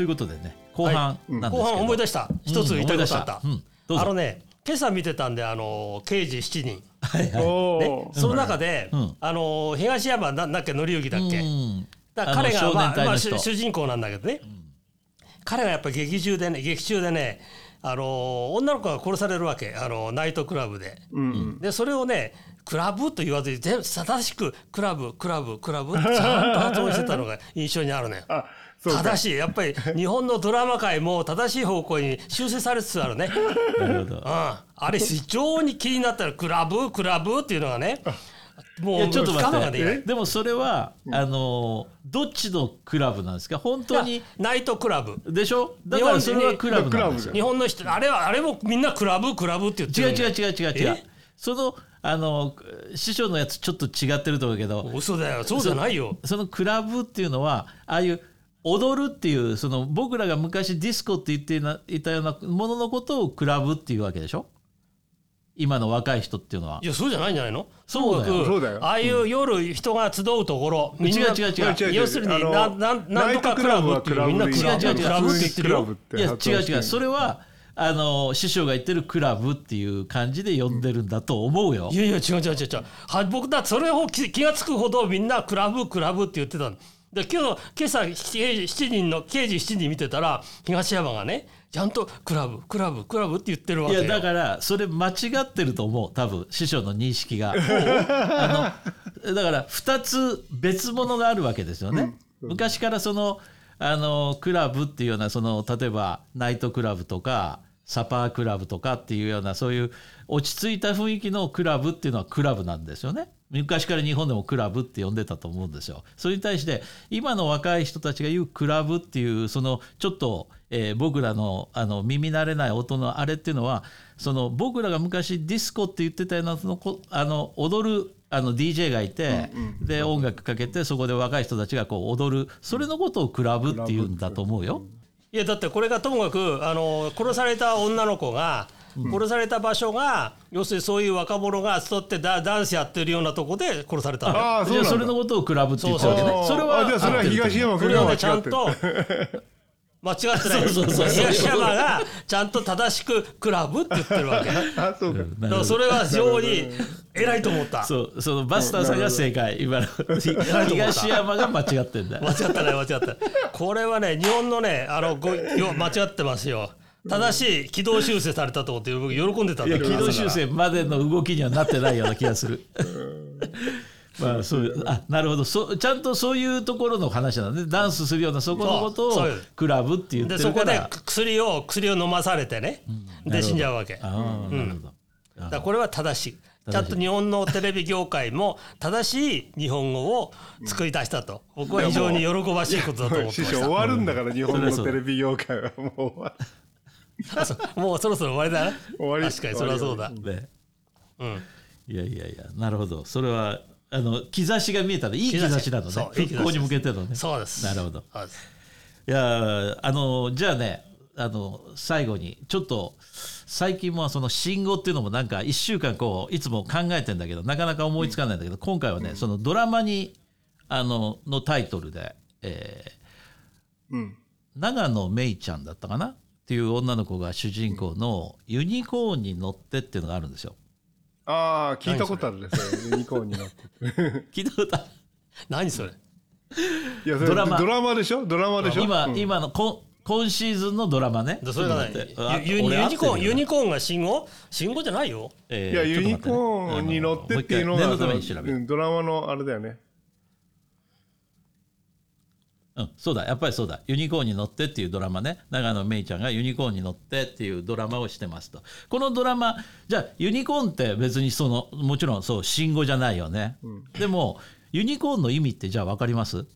ということでね後半なんですけど、後半思い出した。一つ言いたいことあった、うん思い出した。うん。どうぞ。あのね今朝見てたんであの刑事7人、はいはい。おねお、その中で、うん。あの東山ななんだっけ則之だっけ、うん。だから彼が、あの少まあまあ、年隊の人。主主人公なんだけどね、彼がやっぱり劇中でね劇中でねあの女の子が殺されるわけ。あのナイトクラブで。うん。でそれをねクラブと言わずに全部正しくクラブクラブクラブってちゃんと発音してたのが印象にあるのよ。正しい。やっぱり日本のドラマ界も正しい方向に修正されつつあるね。なるほど。うん、あれ非常に気になったらクラブクラブっていうのがねもいうやちょっと聞かな待ってがでもそれはあのどっちのクラブなんですか？本当にナイトクラブ。でしょ？だからそれはクラブなんですよ。日本の人あれはあれもみんなクラブクラブって言ってる違う違う違う違う違う。え？そのあの師匠のやつちょっと違ってると思うけど。嘘だよ。そうじゃないよ。そのクラブっていうのはああいう踊るっていうその僕らが昔ディスコって言っていないたようなもののことをクラブっていうわけでしょ？今の若い人っていうのは。いやそうじゃないんじゃないの？そうだよ。ともかくそうだよ。ああいう夜人が集うところみんな違う違う違う。違う違う要するにななんなんとかクラブっていうみんなクラブ違う違う違う。クラブって言ってるよいや違う違うそれはあの師匠が言ってるクラブっていう感じで呼んでるんだと思うよ。い。やいや違う違う違う違う。は僕だそれを気気が付くほどみんなクラブクラブって言ってたので今日今朝刑事7人の刑事7人見てたら東山がねちゃんとクラブクラブクラブって言ってるわけよ。いやだからそれ間違ってると思う多分師匠の認識が。あのだから2つ別物があるわけですよね、昔からそのあのクラブっていうようなその例えばナイトクラブとかサパークラブとかっていうようなそういう落ち着いた雰囲気のクラブっていうのはクラブなんですよね。昔から日本でもクラブって呼んでたと思うんですよ。それに対して今の若い人たちが言うクラブっていうそのちょっと、えー僕らのあの耳慣れない音のあれっていうのはその僕らが昔ディスコって言ってたようなそのこあの踊るあの DJ がいて、で音楽かけてそこで若い人たちがこう踊る。それのことをクラブっていうんだと思うよ。いやだってこれがともかくあの殺された女の子が殺された場所が、要するにそういう若者が集ってダダンスやってるようなとこで殺されたああそうそれのことをクラブって言ってるわけね。それはあじゃあそれは東山君が間違それをねちゃんと間違ってない。そうそうそう。そう東山がちゃんと正しくクラブって言ってるわけ。だかあそうか。なるほど。らそれは非常に偉いと思った。そうそのバスターさんが正解。今の東山が間違ってんだ。よ間違ったね間違ったこれはね日本のねあのごよ間違ってますよ正しい軌道修正されたと思って僕喜んでたんいだけどや軌道修正までの動きにはなってないような気がする。まあそういうあなるほど。そちゃんとそういうところの話なんでダンスするようなそこのことをクラブって言ってでそこでるから薬を薬を飲まされてね、で死んじゃうわけ。だかああなるほど、らこれは正しい。ちゃんと日本のテレビ業界も正しい日本語を作り出したと。僕は非常に喜ばしいことだと思って師ました。匠終わるんだから日本のテレビ業界はもうもうそろそろ終わりだな。終わり。確かにそれはそうだ。ね。うん。いやいやいやなるほど。それはあの兆しが見えたらいい兆しなのね。復興に向けてのね。そうです。なるほど。いやあのじゃあねあの最後にちょっと最近もその信号っていうのもなんか1週間こういつも考えてんだけどなかなか思いつかないんだけど、今回はねそのドラマにあののタイトルで、えうん。ー長野めいちゃんだったかな？っていう女の子が主人公の「ユニコーンに乗って」っていうのがあるんですよ。ああ聞いたことあるねそれユニコーンになって。聞いたことある。何それ？いやそれドラマ。ドラマでしょ？ドラマでしょ？今、うん。今のこ今シーズンのドラマね。でそれがユユニコーンユニコーンが信号信号じゃないよ。えいやユニコーンに乗ってっていうのがドラマのあれだよねうん、そうだ。やっぱりそうだ「ユニコーンに乗って」っていうドラマね。長野めいちゃんが「ユニコーンに乗って」っていうドラマをしてますと。このドラマじゃあユニコーンって別にそのもちろんそう信号じゃないよね、でもユニコーンの意味ってじゃあ分かります？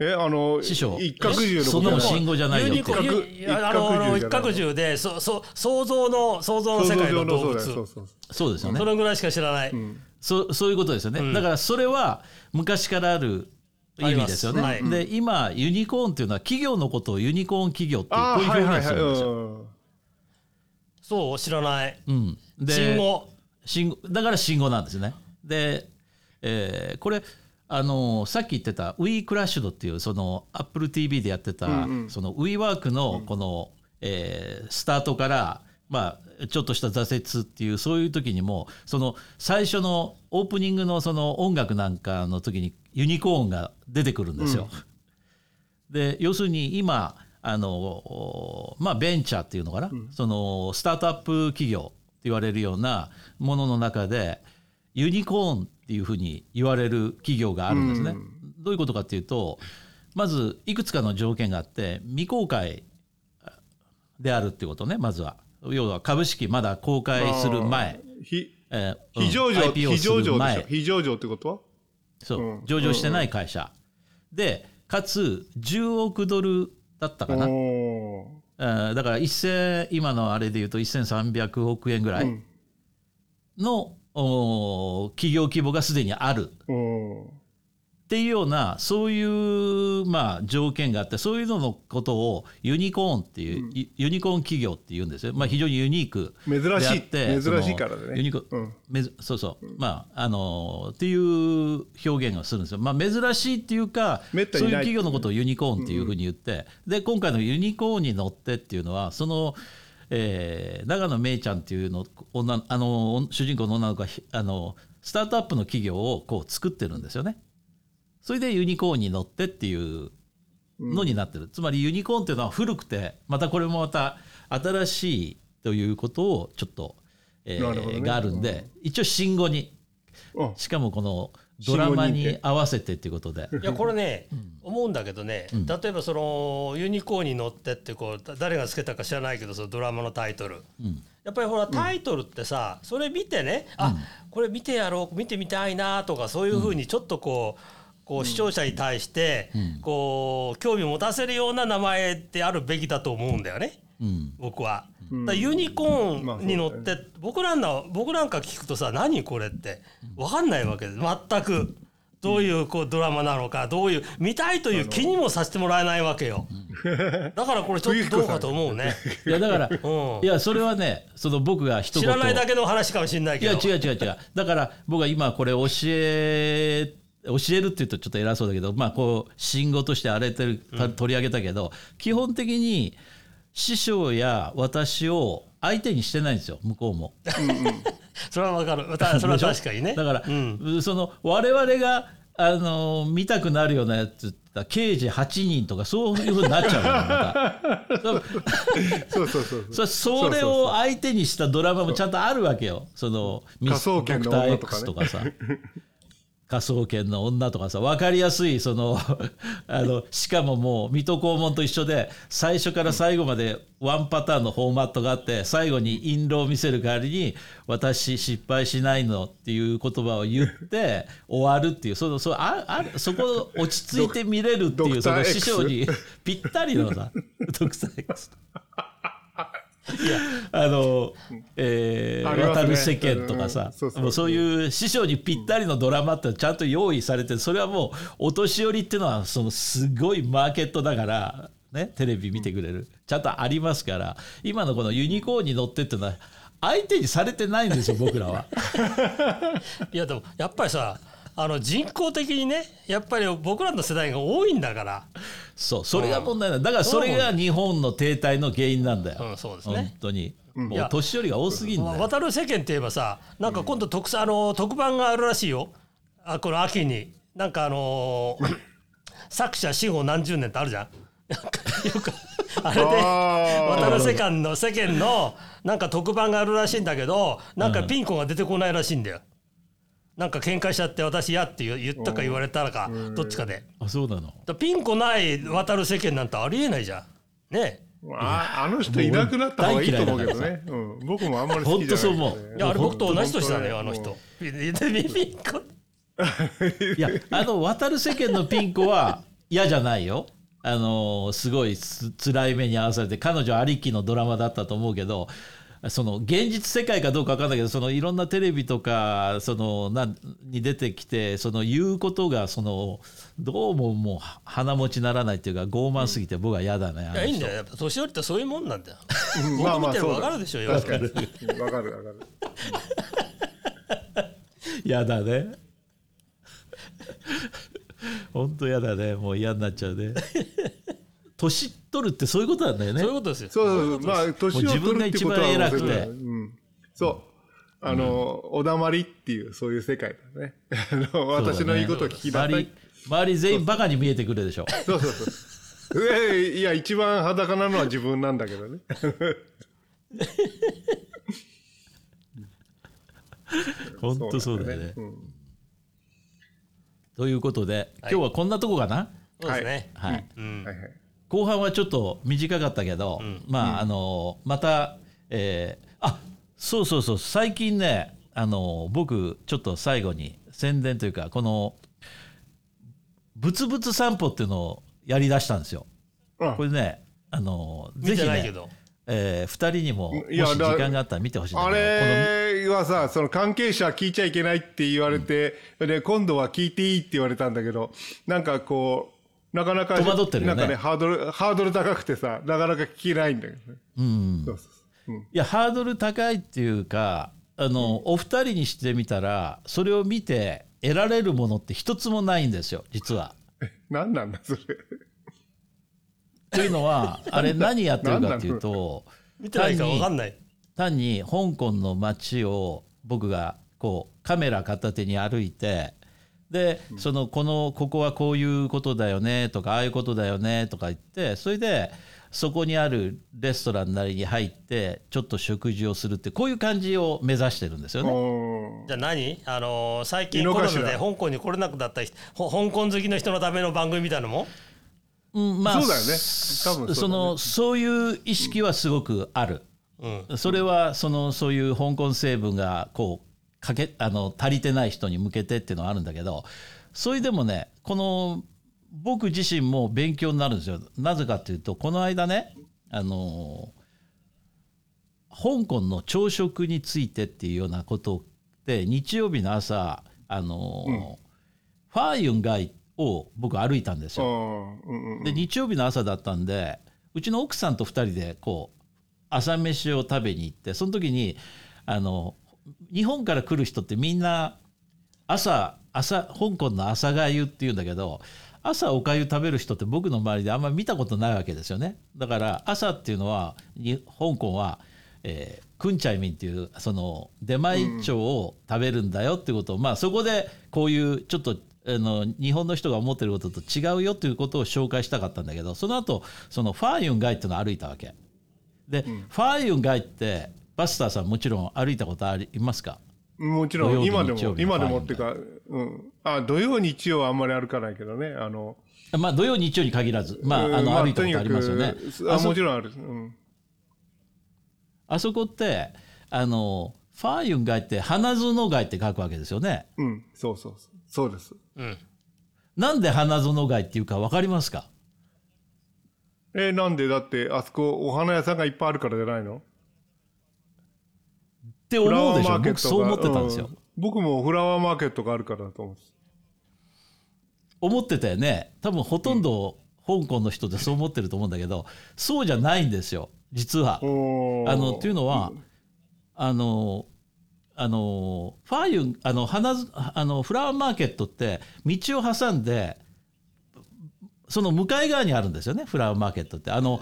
えあの師匠。一角獣のそんなも信号じゃないよって。ユニコーン一角ユあの一一角獣でそそ想像の想像の世界の動物。そうそうそうですよね。それぐらいしか知らない、そそういうことですよね、だからそれは昔からある意味ですよね、ありますで今ユニコーンっていうのは企業のことをユニコーン企業っていうあこういう表現するんですよ、うん。そう知らない。うん、で信号信号だから信号なんですね。で、えーこれあのさっき言ってた We Crashed っていうその AppleTV でやってた、その WeWork のこの、えースタートからまあちょっとした挫折っていうそういう時にもその最初のオープニングのその音楽なんかの時にユニコーンが出てくるんですよ。で要するに今あのまあベンチャーっていうのかな、そのスタートアップ企業って言われるようなものの中でユニコーンっていうふうに言われる企業があるんですね。どういうことかっていうとまずいくつかの条件があって未公開であるっていうことねまずは。要は株式まだ公開する前、非え上場、非上場でしょ？前非上場ってことは？そう、うん。上場してない会社、でかつ10億ドルだったかな、だから1000今のあれで言うと1300億円ぐらいうん。の、企業規模がすでにあるっていうようなそういうまあ条件があってそういうののことをユニコーンっていう、ユユニコーン企業っていうんですよ、まあ、非常にユニーク珍しいであって珍しいからでね。ユニコうん。めずそうそう、まああのーっていう表現をするんですよ、まあ、珍しいっていうかそういう企業のことをユニコーンっていうふうに言って、で今回のユニコーンに乗ってっていうのはその、えー長野めいちゃんっていうの女あの主人公の女の子がひあのスタートアップの企業をこう作ってるんですよね。それでユニコーンに乗ってっていうのになってる、つまりユニコーンっていうのは古くてまたこれもまた新しいということをちょっと、えーね。があるんで、一応新語にうん。しかもこのドラマに合わせてっていうことで。いやこれね、思うんだけどね、例えばそのユニコーンに乗ってってこうだ誰がつけたか知らないけどそのドラマのタイトル、やっぱりほらタイトルってさ、それ見てねあこれ見てやろう見てみたいなとかそういうふうにちょっとこう。こう視聴者に対してこう興味を持たせるような名前ってあるべきだと思うんだよね、うん。僕は。だユニコまあーンに乗って、僕らの僕なんか聞くとさ何これって分かんないわけです。全く。どういうこうドラマなのかどういう見たいという気にもさせてもらえないわけよ。だからこれちょっとどうかと思うね。いやだから、うん。いやそれはねその僕が一知言らないだけの話かもしれないいやけど。違う違う違う。だから僕は今これ教え教えるって言うとちょっと偉そうだけどまあこう信号として荒れてるた取り上げたけど、基本的に師匠や私を相手にしてないんですよ向こうも。それはわかる。それは確かにね。だから、うんその我々があの見たくなるようなやつって言ったら刑事8人とかそういうふうになっちゃうのまた。そうそうそうそうそそれを相手にしたドラマもちゃんとあるわけよ。そのミスドクター女とかね X とかさ。科捜研の女とかさ分かりやすいその あのしかももう水戸黄門と一緒で最初から最後までワンパターンのフォーマットがあって最後に印籠を見せる代わりに「私失敗しないの」っていう言葉を言って終わるっていうそのそああそこ落ち着いて見れるっていうその師匠にぴったりのさドクター X。いやあの、えー渡る世間とかさ、もうそういう師匠にぴったりのドラマってちゃんと用意されてそれはもうお年寄りっていうのはそのすごいマーケットだから、ね、テレビ見てくれる。ちゃんとありますから今のこのユニコーンに乗ってっていうのは相手にされてないんですよ僕らは。いやでもやっぱりさあの人口的にねやっぱり僕らの世代が多いんだから。そうそれが問題なんだ。だからそれが日本の停滞の原因なんだよ、うんそうですね。本当に、いもうや。年寄りが多すぎんだよ。渡る世間って言えばさなんか今度特,、あの特番があるらしいよ。あこの秋に。なんかあのー 作者死後何十年ってあるじゃん。なんかよく あれで渡る世間の世間のなんか特番があるらしいんだけどなんかピン子が出てこないらしいんだよ。なんか喧嘩しちゃって私嫌って言言ったか言われたらかどっちかで。あそうなの。だピン子ない渡る世間なんてありえないじゃん。ねああの人いなくなった方がいいと思うけどね、うん、僕もあんまり好きじゃないねほんとそう思いやあれ僕と同じ年だね本当あの人。ピンピン子。いやあの渡る世間のピン子は嫌じゃないよ。あのすごいつ辛い目に遭わされて彼女ありきのドラマだったと思うけどその現実世界かどうか分かんないけどそのいろんなテレビとかそのなんに出てきてその言うことがそのどうももう鼻持ちならないっていうか傲慢すぎて僕は嫌だね。あの人。いやいいんだよ。やっぱ年寄りってそういうもんなんだよ。うん。まあまあ僕見てればそうだわかるでしょ確かに。うんわかるわかる。嫌 だね。本当やだね。もう嫌になっちゃうね年取るってそういうことなんだよね。そういうことですよ。そうそうそう。まあ年を取るってことはもう自分が一番偉くて。そう。あの、おだまりっていうそういう世界だね。あの私の言うことを聞きなさい。周り周り全員バカに見えてくるでしょ。そうそうそう。えいや一番裸なのは自分なんだけどね。本当そうだよね。うんということで今日はこんなとこかな、そうですね、はい。うん。はいはい後半はちょっと短かったけど、まああのまた、えーあそうそうそう最近ねあの僕ちょっと最後に宣伝というかこの「ブツブツ散歩」っていうのをやりだしたんですよ。あこれねあのぜ見ひね、えー、2人にももし時だ間があったら見てほしいんだあけどれはさ、その関係者聞いちゃいけないって言われて、で、今度は聞いていいって言われたんだけど、なんかこう、なかなか、戸惑ってるよねなんかね、ハードル、ハードル高くてさ、なかなか聞けないんだけどね。うん、そうそうそう。うん。いやハードル高いっていうかあの、お二人にしてみたらそれを見て得られるものって一つもないんですよ実は。何なんだ、それ。というのは あれ何やってるかっていうと見てないから分かんない単に香港の街を僕がこうカメラ片手に歩いてでそのこのここはこういうことだよねとかああいうことだよねとか言ってそれでそこにあるレストランなりに入ってちょっと食事をするってこういう感じを目指してるんですよね。うんじゃあ何？あのー最近コロナで香港に来れなくなった人ほ香港好きの人のための番組みたいなのもうんまあそうだよね。多分そのそういう意識はすごくある。うん。それはそのそういう香港成分がこうかけあの足りてない人に向けてっていうのはあるんだけどそれでもねこの僕自身も勉強になるんですよ。なぜかっていうとこの間ねあの香港の朝食についてっていうようなことで日曜日の朝あの、ファーユン街を僕歩いたんですよ。うんうんうん。で日曜日の朝だったんでうちの奥さんと2人でこう朝飯を食べに行ってその時にあの日本から来る人ってみんな朝朝香港の朝がゆっていうんだけど朝おかゆ食べる人って僕の周りであんまり見たことないわけですよね。だから朝っていうのはに香港は、えークンチャイミンっていうその出前一丁を食べるんだよっていうことを、まあそこでこういうちょっとあの日本の人が思ってることと違うよということを紹介したかったんだけどその後そのファーユン街っていうのを歩いたわけ。で、ファーユン街ってバスターさんもちろん歩いたことありますか？もちろん今でも今でもっていうか、うん、あ土曜日曜はあんまり歩かないけどねあの。まあ土曜日曜に限らずまああうんの歩いたことありますよね。あもちろんある、うん、あそこってあのファーユン街って花園街って書くわけですよね。うん、そうそうそう。そうです。うん。なんで花園街っていうか分かりますか？えーなんで？だってあそこお花屋さんがいっぱいあるからじゃないの？って思うでしょ。僕そう思ってたんですよ、うん。僕もフラワーマーケットがあるからだと思うんです。思ってたよね。多分ほとんど香港の人でそう思ってると思うんだけどそうじゃないんですよ。実は。あのっていうのは、あのあのファーユンあの花ずあのフラワーマーケットって道を挟んでその向かい側にあるんですよね。フラワーマーケットって。あの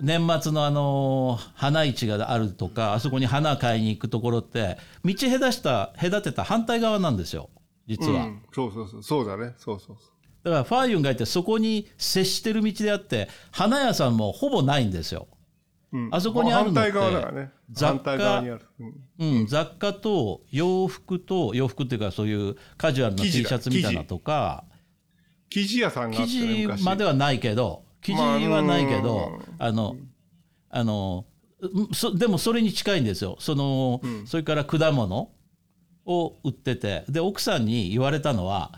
年末のあの花市があるとかあそこに花買いに行くところって道隔した隔てた反対側なんですよ。実は。うん、そうそうそう。そうだね。そうそうそだからファーユン街ってそこに接してる道であって花屋さんもほぼないんですよ。う、うん、あそこにあるのって反対側だからね。雑貨反対側にある、うん。うん、雑貨と洋服と洋服っていうかそういうカジュアルな生 T シャツみたいなとか。生地。屋さんがあ生って、ね、地昔まではないけど生地はないけどまあのあのうんそでもそれに近いんですよ。その、それから果物を売ってて。で奥さんに言われたのは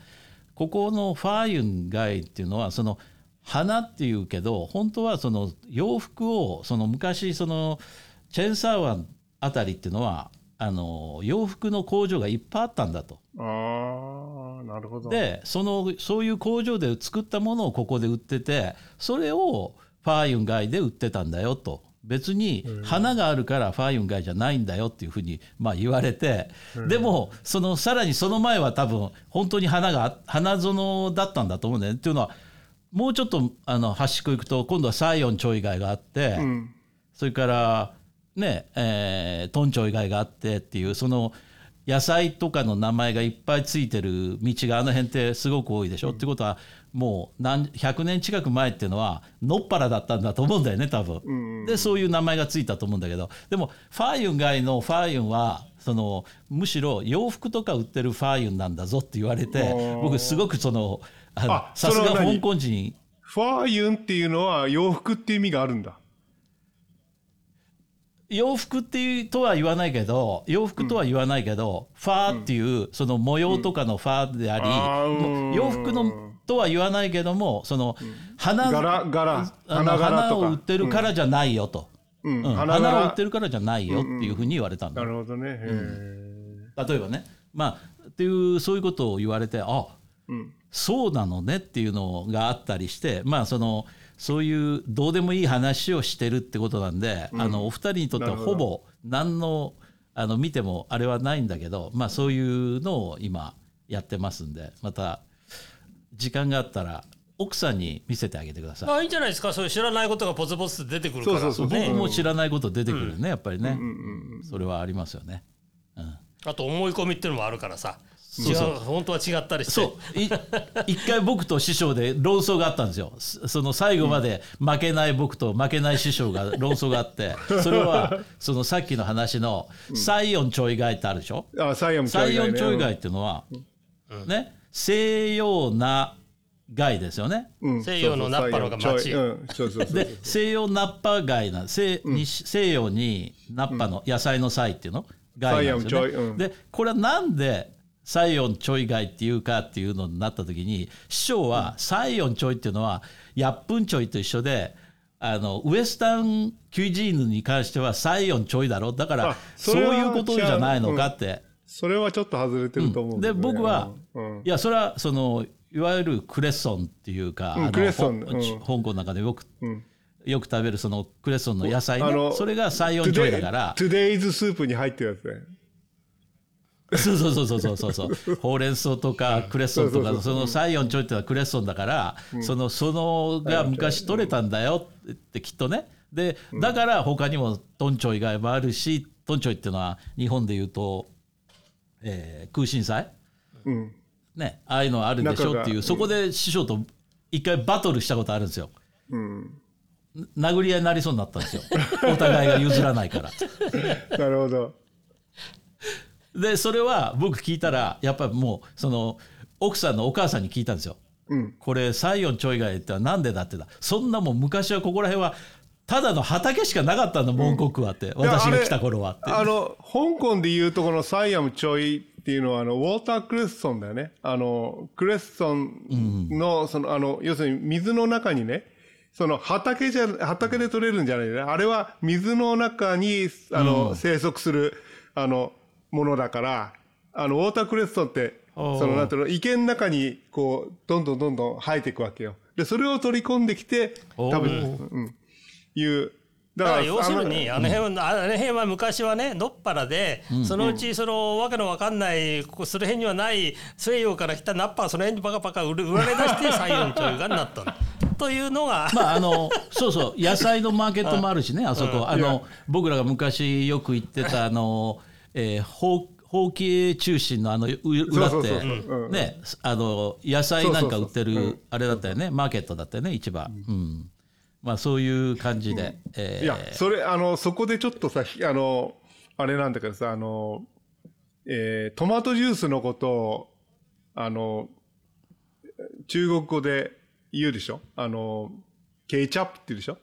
ここのファーユン街っていうのはその花っていうけど本当はその洋服をその昔そのチェンサー湾あたりっていうのはあの洋服の工場がいっぱいあったんだと。なるほど。でそのそういう工場で作ったものをここで売っててそれをファーユン街で売ってたんだよと。別に花があるからファーユンガイじゃないんだよっていうふうにまあ言われて、でもそのさらにその前は多分本当に花が花園だったんだと思うんだよね。っていうのはもうちょっとあの端っこ行くと今度はサイオンちょい貝があって、うん。それからねえートンチョイ貝があってっていうその野菜とかの名前がいっぱいついてる道があの辺ってすごく多いでしょ、ってことはもう何100年近く前っていうのはのっぱらだったんだと思うんだよね多分。でそういう名前がついたと思うんだけど。でもファーユン街のファーユンはそのむしろ洋服とか売ってるファーユンなんだぞって言われて僕すごくそのさすが香港人。ファーユンっていうのは洋服っていう意味があるんだ。洋服っていうとは言わないけど洋服とは言わないけど、ファーっていうその模様とかのファーであり、うん。洋服のとは言わないけどもその花柄、柄、花を売ってるからじゃないよと、うん。うん。花花を売柄ってるからじゃないよっていうふうに言われたんだ、なるほどね。例えばね。まあっていうそういうことを言われてあうん。そうなのねっていうのがあったりしてまあそのそういうどうでもいい話をしてるってことなんで、あのお二人にとってはほぼ何のあの見てもあれはないんだけどまあそういうのを今やってますんでまた時間があったら奥さんに見せてあげてください。あいいんじゃないですか。そういう知らないことがポツポツって出てくるから。そうそうそう。僕も。知らないこと出てくるね、やっぱりね、うんうん。それはありますよね。うん。あと思い込みっていうのもあるからさ違う本当は違ったりして。そう。い一回僕と師匠で論争があったんですよ。そその最後まで負けない僕と負けない師匠が論争があって。それはそのさっきの話の西洋ちょい貝ってあるでしょ？うん。あ、サイアム西洋ちょい貝っていうのはね西洋な貝ですよね。うん。西洋のナッパのがそうそう。町うん、そうそうそう。で西洋ナッパ貝な西,、に西洋にナッパの野菜の菜っていうの？貝なんですよね、でこれはなんで西洋ちょい貝っていうかっていうのになった時に師匠は西洋ちょいっていうのはヤップンちょいと一緒であのウエスタンキュイジーヌに関しては西洋ちょいだろ。だからあそそういうことじゃないのかって、それはちょっと外れてると思うんだでよね僕は、うん。いやそれはそのいわゆるクレッソンっていうか、うんあのクレッソン香港の中でよくうん。よく食べるそのクレッソンの野菜ね。それが西洋ちょいだから。トゥデイズスープに入ってるやつね。そうそうそうそうそうそうそうほうれん草とかクレッソンとかそうその西洋ちょいってのはクレッソンだから、そのそのが昔取れたんだよってきっとねでだから他にもトンチョイ貝もあるしトンチョイっていうのは日本でいうと、えー空心菜？うん。ねああいうのあるでしょっていうそこで師匠と一回バトルしたことあるんですよ。うん。殴り合いになりそうになったんですよお互いが譲らないから。なるほど。でそれは僕聞いたらやっぱりもうその奥さんのお母さんに聞いたんですよ。うん。これ西洋ちょい貝ってなんでだってだそんなもん昔はここら辺はただの畑しかなかったんだモンコックはって、私が来た頃はってあの、香港でいうとこのサイアムちょいっていうのは、あの、ウォータークレッソンだよね。あの、クレッソンの、その、あの、要するに水の中にね、その畑じゃ、畑で取れるんじゃないね。あれは水の中に、あの、生息する、あの、ものだから、あの、ウォータークレッソンって、その、なんていうの、池の中に、こう、どんどんどんどん生えていくわけよ。で、それを取り込んできて、食べる。うん。いう。だだから要するあにあの辺は、あの辺は昔はねのっぱらで、そのうちそのわけのわかんないここその辺にはない西洋から来たナッパがその辺にパカパカ売られ出して西洋ちょいがになったの というのが、まああのそうそう野菜のマーケットもあるしねあそこあの僕らが昔よく行ってたあの、えー、ほうほうき絵中心のあのう裏ってねあの野菜なんか売ってるあれだったよねマーケットだったよね一番、うん。まあそういう感じで、えー。いや、それ、あの、そこでちょっとさ、ひあの、あれなんだけどさ、あの、えートマトジュースのことを、あの、中国語で言うでしょ？あの、ケチャップって言うでしょ？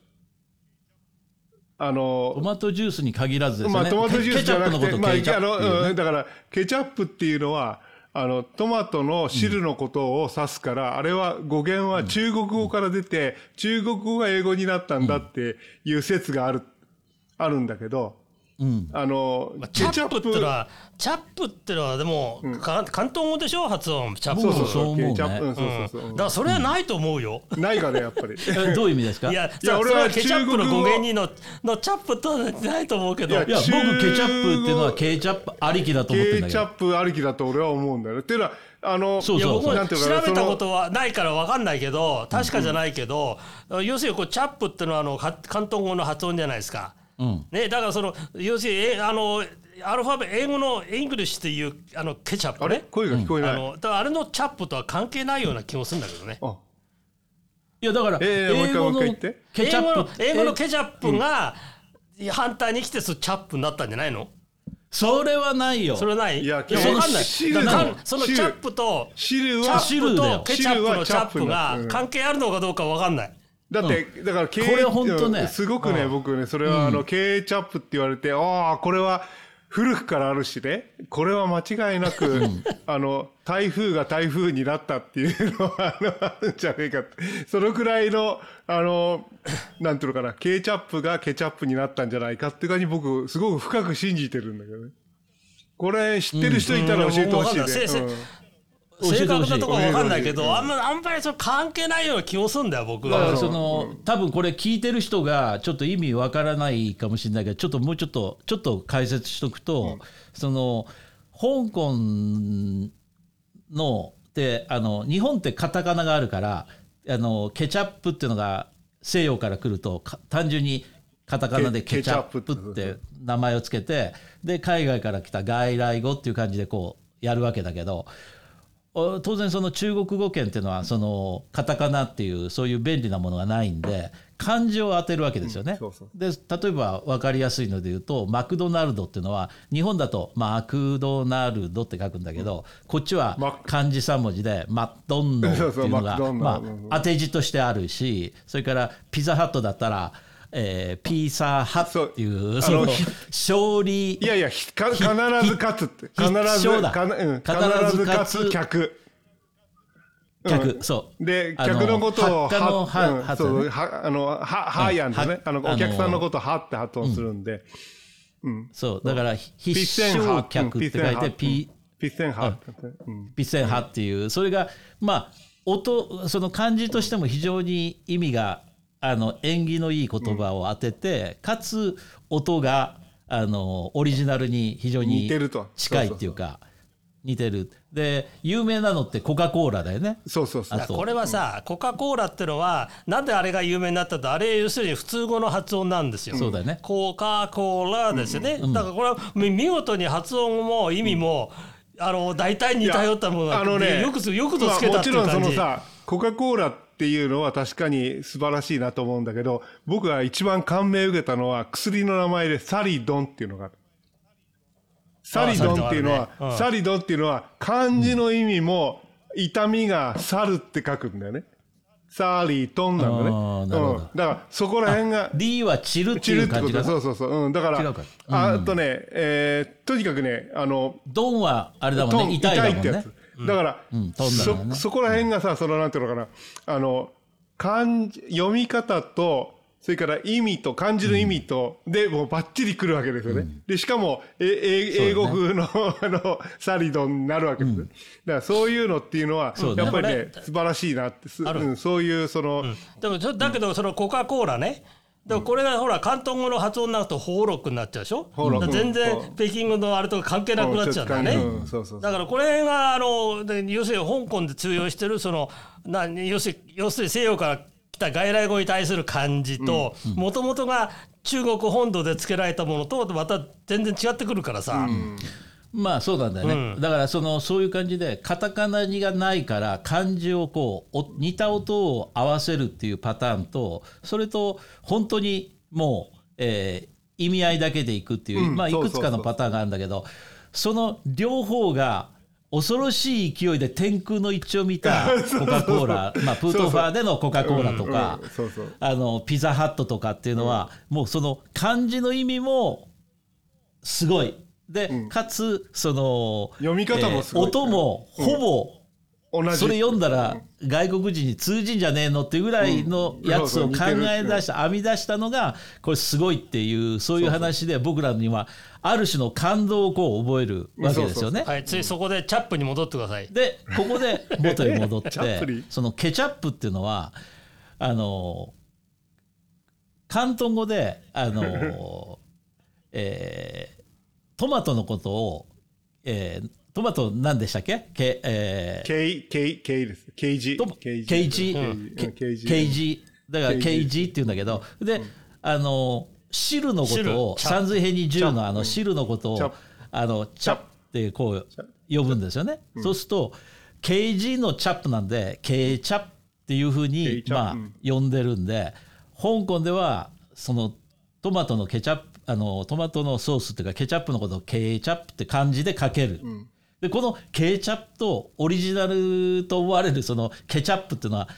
あトの、マトジュースに限らずですね、まあトマトジュースじゃなくて、まあ、あの、うんだから、ケチャップっていうのは、あの、トマトの汁のことを指すから、あれは語源は中国語から出て、中国語が英語になったんだっていう説がある、あるんだけど、うん。あの、まあチャップ。ってのはチャップってのはでも、か広東語でしょ？発音。チャップ。そうそうそう思うね。ケチャップ。うんそうそうそう。だからそれはないと思うよ。ないかね、やっぱり。え どういう意味ですか？いや、いや俺はそれはケチャップの語。語源にののチャップとはないと思うけど。いやいや僕中ケチャップっていうのはケチャップありきだと思ってるんだけど。ケチャップありきだと俺は思うんだよね。っていうのは、あの、そうそういや僕もなんていう調べたことはないから分かんないけど確かじゃないけど、要するにこうチャップってのはあのは広東語の発音じゃないですか。うん。ね、だからその要するにえあのアルファベ英語のイングリッシュっていうあのケチャップあれ？ね声が聞こえない。あのだからあれのチャップとは関係ないような気もするんだけどね。あ。いやだから英語のケチャ英語のップ英語のえケチャップが反対に来てそのチャップになったんじゃないの？それはないよ。それはない？いや分かんない。そのチャップと汁は、チャップとケチャップのチャップが関係あるのかどうか分かんない。だって、だから、ケこれほんとね。うんすごくね、僕ね、それは、あの、ケチャップって言われて、ああ、これは古くからあるしね、これは間違いなく、あの、台風が台風になったっていうのは、あの、あるんじゃねえかって。そのくらいの、あの、なんていうのかな、ケチャップがケチャップになったんじゃないかっていう感じ、僕、すごく深く信じてるんだけどね。これ、知ってる人いたら教えてほしいね。うん。うん正確なところは分かんないけどあんまあんまりそれ関係ないような気もするんだよ僕は。その多分これ聞いてる人がちょっと意味わからないかもしれないけどちょっともうちょっとちょっと解説しとくと、その香港のであの日本ってカタカナがあるからあのケチャップっていうのが西洋から来るとか単純にカタカナでケケチャップって名前をつけてで海外から来た外来語っていう感じでこうやるわけだけどお当然その中国語圏っていうのはそのカタカナっていうそういう便利なものがないんで漢字を当てるわけですよね。で例えば分かりやすいので言うとマクドナルドっていうのは日本だとマクドナルドって書くんだけどこっちはマ漢字3文字でマッドンドっていうのがまあ当て字としてあるしそれからピザハットだったらえーピーサーハットっていうその勝利いやいや、必ず勝つって。必ず、うん、必必ず勝つつ客。客、そう。で、客のことを、発火のはうんはそう、は、あの、は、はやんでね。は。あの、お客さんのことをはって発音するんで。そう。だから必勝客って書いてピピッセンハピッセン派っていう。それがまあ音その漢字としても非常に意味があの縁起のいい言葉を当てて、かつ音があのオリジナルに非常に似てると。近いっていうか似てる。で有名なのってコカ・コーラだよね。そうそうそう。あ。と。これはさコカ・コーラってのはなんであれが有名になったとあれ要するに普通語の発音なんですよ。そうだよね。コカ・コーラですよね。だからこれはみ見事に発音も意味も、あの大体似たよったものがあのね、よくつよくぞつけたっていうまあもちろん感じ。そのさ、コカ・コーラっていうのは確かに素晴らしいなと思うんだけど、僕が一番感銘を受けたのは薬の名前でサリドンっていうのがある。サリドンっていうのは、サリドンあるねうんサリドンっていうのは漢字の意味も痛みが去るって書くんだよね。サリトンなんだね。うん。だからそこら辺が、D は散るっていうってことだ。感じかなそうそうそう。うん。だから、あとね、えーとにかくね、あの、ドンはあれだもんね痛いだもんねってやつ。だから、そそこら辺がさ、そのなんていうのかな、あの、漢字、読み方と、それから意味と、漢字の意味と、で、もうバッチリ来るわけですよね。で、しかも、ええ英語風の、あの、サリドンになるわけです。だからそういうのっていうのは、やっぱりね素晴らしいなって、すある。うん、そういう、その、でもちょだけどそのコカ・コーラね。でもこれがほら広東語の発音になるとホーロックになっちゃうでしょ？全然う。ん北京語のあれと関係なくなっちゃうんだよね。だからこれがあので要するに香港で通用してるそのな要するに要するに西洋から来た外来語に対する漢字ともともとが中国本土で付けられたものとまた全然違ってくるからさ、まあそうなんだよね、うん。だからそのそういう感じでカタカナがないから漢字をこうお似た音を合わせるっていうパターンとそれと本当にもう、えー意味合いだけでいくっていう、うん。まあいくつかのパターンがあるんだけどその両方が恐ろしい勢いで天空の一致を見た コカ・コーラまあプートファーでのコカ・コーラとかピザハットとかっていうのは、もうその漢字の意味もすごいで、かつその読み方もすごい。音もほぼ同じ。それ読んだら外国人に通じんじゃねえのっていうぐらいのやつを考え出した編み出したのがこれすごいっていうそういう話で僕らにはある種の感動をこう覚えるわけですよね。はい、ついそこでチャップに戻ってください。でここで元に戻って そのケチャップっていうのはあの広東語であの、えートマトのことを、えートマト何でしたっけ？け、えー K、K、K です。KG KG、KG ケージ。だから KG KG って言うんだけどで、あの汁のことを三髄編に10チャップ。のあの汁のことをチャップ。あのチャップってこう呼ぶんですよね、そうすると KG のチャップなんで K チャップっていうふうにまあうん呼んでるんで香港ではそのトマトのケチャップあのトマトのソースっていうかケチャップのことをケチャップって漢字で書ける、でこのケチャップとオリジナルと思われるそのケチャップっていうのは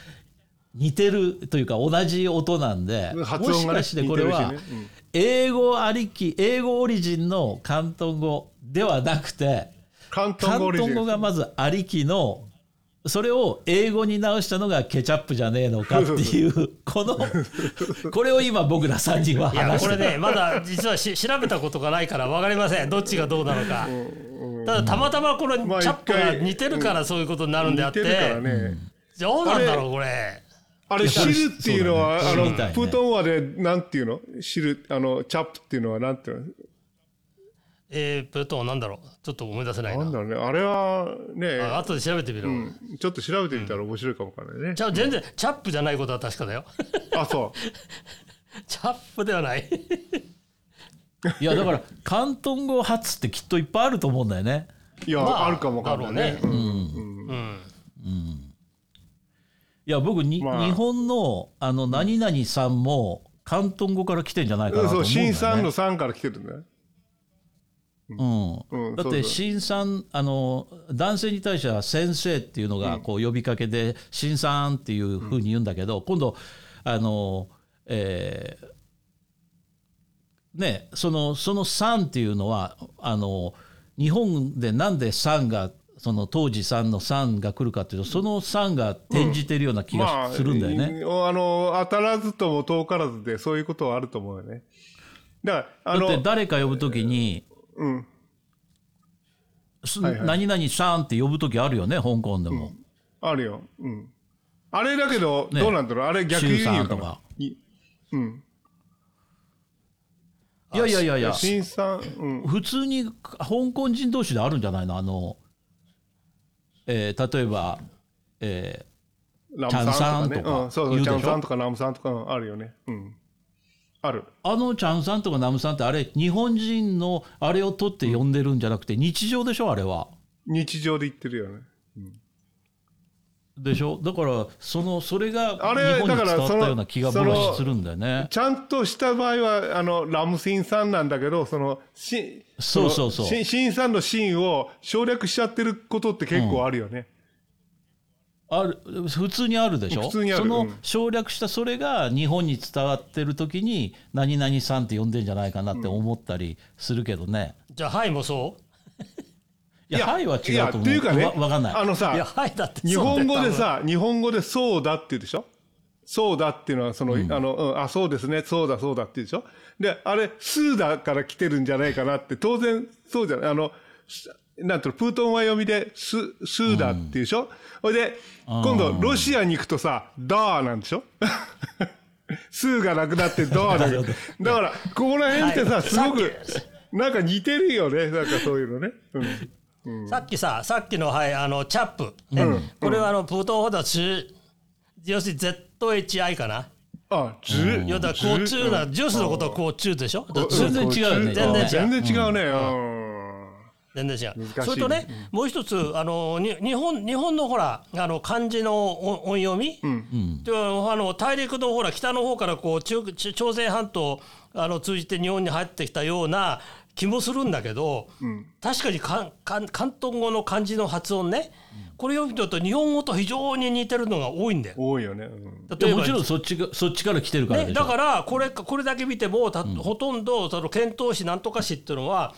似てるというか同じ音なんで発音がねもしかしてこれは英語ありき英語オリジンの広東語ではなくて広東語がまずありきのそれを英語に直したのがケチャップじゃねえのかっていうこのこれを今僕ら3人は話してこれねまだ実はし調べたことがないから分かりません。どっちがどうなのか。ただたまたまこのチまあャップが似てるからそういうことになるんであって。似てるからね。どうなんだろうこれ。あれ、汁っていうのは、ね知りたいね。プートン話で、なんていうの？汁、あの、チャップっていうのは、なんていうの？えー、プートンは何だろうちょっと思い出せないなんなだろうね。あれは、ね、あ後で調べてみろ、うんちょっと調べてみたら面白いかもわかんないね。じゃあ全然チャップじゃないことは確かだよあ、そ チャップではない いやだから広東語発ってきっといっぱいあると思うんだよね。う。いや、まああるかもわかんないね。だろうねうんうんいや僕に、まあ日本のあの何々さんも広東語から来てんじゃないかなとそう、思うんだよね。新さんのさんから来てるんだよ。うん。うん。だって新さんあの男性に対しては先生っていうのがこう呼びかけで新さんっていうふうに言うんだけど、今度あの、えーねそのそのさんっていうのはあの日本でなんでさんがその当時さんのさんが来るかっていうとそのさんが転じてるような気がするんだよね。まあ、あの、当たらずとも遠からずで、そういうことはあると思うよね。だから、あだっての、誰か呼ぶときにうん。すはいはい何々さんって呼ぶときあるよね香港でも。あるよ。うん。あれだけど、ねどうなんだろう？あれ逆輸入とか。いうん。いやいやいやいや新さん、うん。普通に香港人同士であるんじゃないの？あの、えー例えば、えラムさんとかね。チャンさんとかうん、そうチャンさんとかラムさんとかうんあるよね。うん。ある。ーあのチャンさんとかナムさんってあれ日本人のあれを取って呼んでるんじゃなくて日常でしょあれは。日常で言ってるよね。でしょ？だからそのそれが日あれ本に伝わっただからそのような気が僕はするんだよね。ちゃんとした場合は、あの、ラムシンさんなんだけど、その、しそうそうそうシンさんのシンを省略しちゃってることって結構あるよね。ある普通にあるでしょ？普通にあるそのうん省略したそれが日本に伝わってる時に何々さんって呼んでんじゃないかなって思ったりするけどね。じゃあはいもそう？いや、はいは違うと思う。いやっていうかねわわかんない。あのさいや、はいだって日本語でさ、日本語でそうだって言うでしょ？そうだっていうのは、その、あの、うん、あ、そうですね、そうだ、そうだって言うでしょ？で、あれ、スーだから来てるんじゃないかなって、当然、そうじゃない？あの、すなんていうの、プートンは読みで、ス、スーだって言うでしょ？ほいで、今度、ロシアに行くとさ、ダーなんでしょ？スーがなくなってダーだけど。だから、ここら辺ってさ、はい。すごくなんか似てるよね、なんかそういうのね。うん。さっきささっきのはいあのチャップ、ね。これはあの普通法だし要するに ZHI かな？あ、ず、いやだからこう中なジュースのことはこう中でしょ？だから全然違うよね。全然違う。ね。うん。全然違う、ね。それとね、もう一つあのに日本日本のほらあの漢字の音音読み、であの大陸のほら北の方からこう中中朝鮮半島あの通じて日本に入ってきたような気もするんだけど、確かにかか広東語の漢字の発音ね、これ読むと日本語と非常に似てるのが多いんだよ。多いよね。うん。例えばいやもちろんそっちがそっちから来てるからでね、しょ。だからこれこれだけ見てもたほとんどその遣唐使なんとか使っていうのは、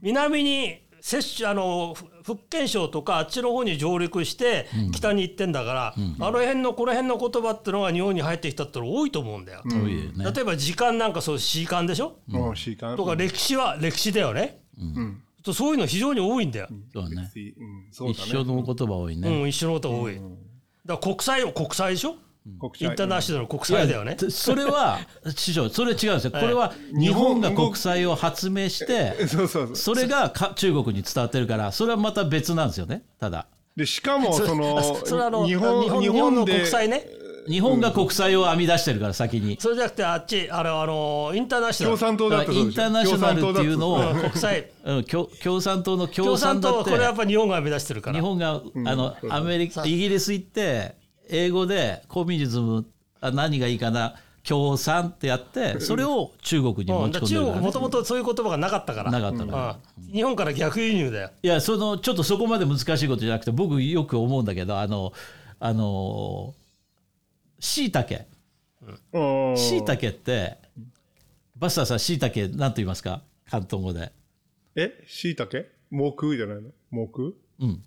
南に摂取あのふ福建省とかあっちの方に上陸して北に行ってんだから、あの辺のこの辺の言葉ってのが日本に入ってきたっての多いと思うんだよ。そういうね例えば時間なんかそう時間でしょ、うん。とか歴史は歴史だよね。うん。とそういうの非常に多いんだよ。そうだね一。緒の言葉多いね、うん、一緒のことが多い。だから国際国際でしょ？インターナショナル国際だよね。それは 師匠それ違うんですよ。これは日本が国債を発明してそうそうそう。それがか中国に伝わってるからそれはまた別なんですよね。ただ。で、しかも、その、日本、日本の国際ね。日本が国債を編み出してるから先に。それじゃなくてあっちあれあのインターナショナル。共産党だったインターナショナルっていうのをうん国際。うん共共産党の共共産産だって。党これやっぱ日本が目指してるから。日本があのアメリカイギリス行って英語でコミュニズムあ何がいいかな共産ってやってそれを中国にうん、持ち込んでる。からねもともとそういう言葉がなかったから。なかったか日本から逆輸入だよ。いやそのちょっとそこまで難しいことじゃなくて僕よく思うんだけどあのあのしいたけうん。しいたけってバスターさんしいたけ何と言いますか？関東語で。え？しいたけ木空じゃないの？木空うん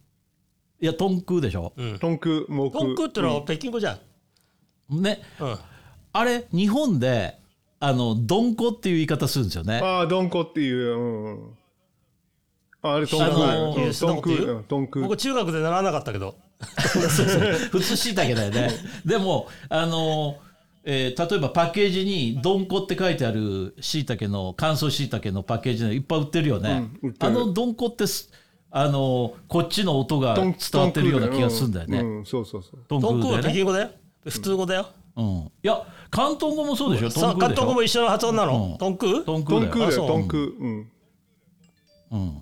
いやトンクーでしょ、トンク、木トンクってのは北京語じゃん、ね。うん、あれ日本であのどんこっていう言い方するんですよね。ああ、ドンコっていう、うん。ああれ、トンク、あのうんトンク、ううんトンク。僕中学で習わなかったけど。普通しいたけだよね。でもあの、えー例えばパッケージに「どんこ」って書いてあるしいたけの乾燥しいたけのパッケージでいっぱい売ってるよね、うん売ってる。あの「どんこ」ってすあのこっちの音が伝わってるような気がするんだよね、うんうんそうそうそう。トンクはクでね、だよ。普通語だよ、うん、いや広東語もそうでしょトさ関東語も一緒の発音なの、うん。トンクトンクだよ。トンクだよ、あそう。トンク。うん。うん、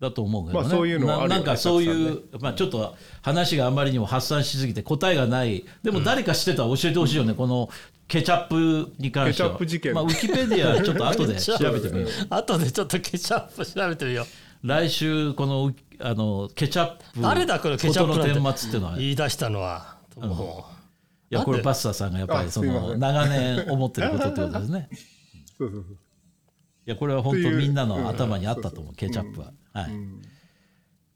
だと思うけどね、まあそういうのはあるよねななんかそういう、まあ、ちょっと話があまりにも発散しすぎて答えがないでも誰か知ってたら教えてほしいよね、このケチャップに関しては。ケチャップ事件。まあ、ウィキペディアちょっと後で 調べてみよう。後でちょっとケチャップ調べてみよ来週このあのケチャップ誰だこのケチャップの顛末っていうのは、い言い出したのはも。やこれバッサーさんがやっぱりその長年思ってることってことですね。そうそうそう。いやこれは本当みんなの頭にあったと思う、ケチャップは。はい。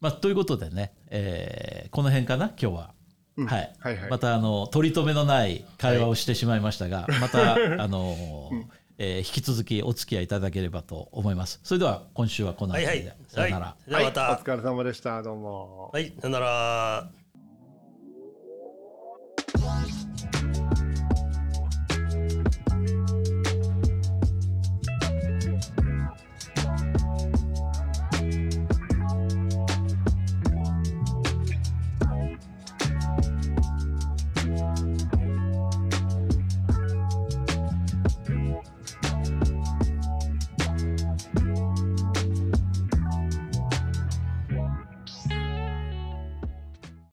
まあ、ということでね、えーこの辺かな今日は。はい。はいはい。またあの取り留めのない会話をしてしまいましたが、またあの、えー引き続きお付き合いいただければと思います。それでは今週はこの辺りで、はいさよなら。はいじゃあまたお疲れ様でした。どうも。はいさよなら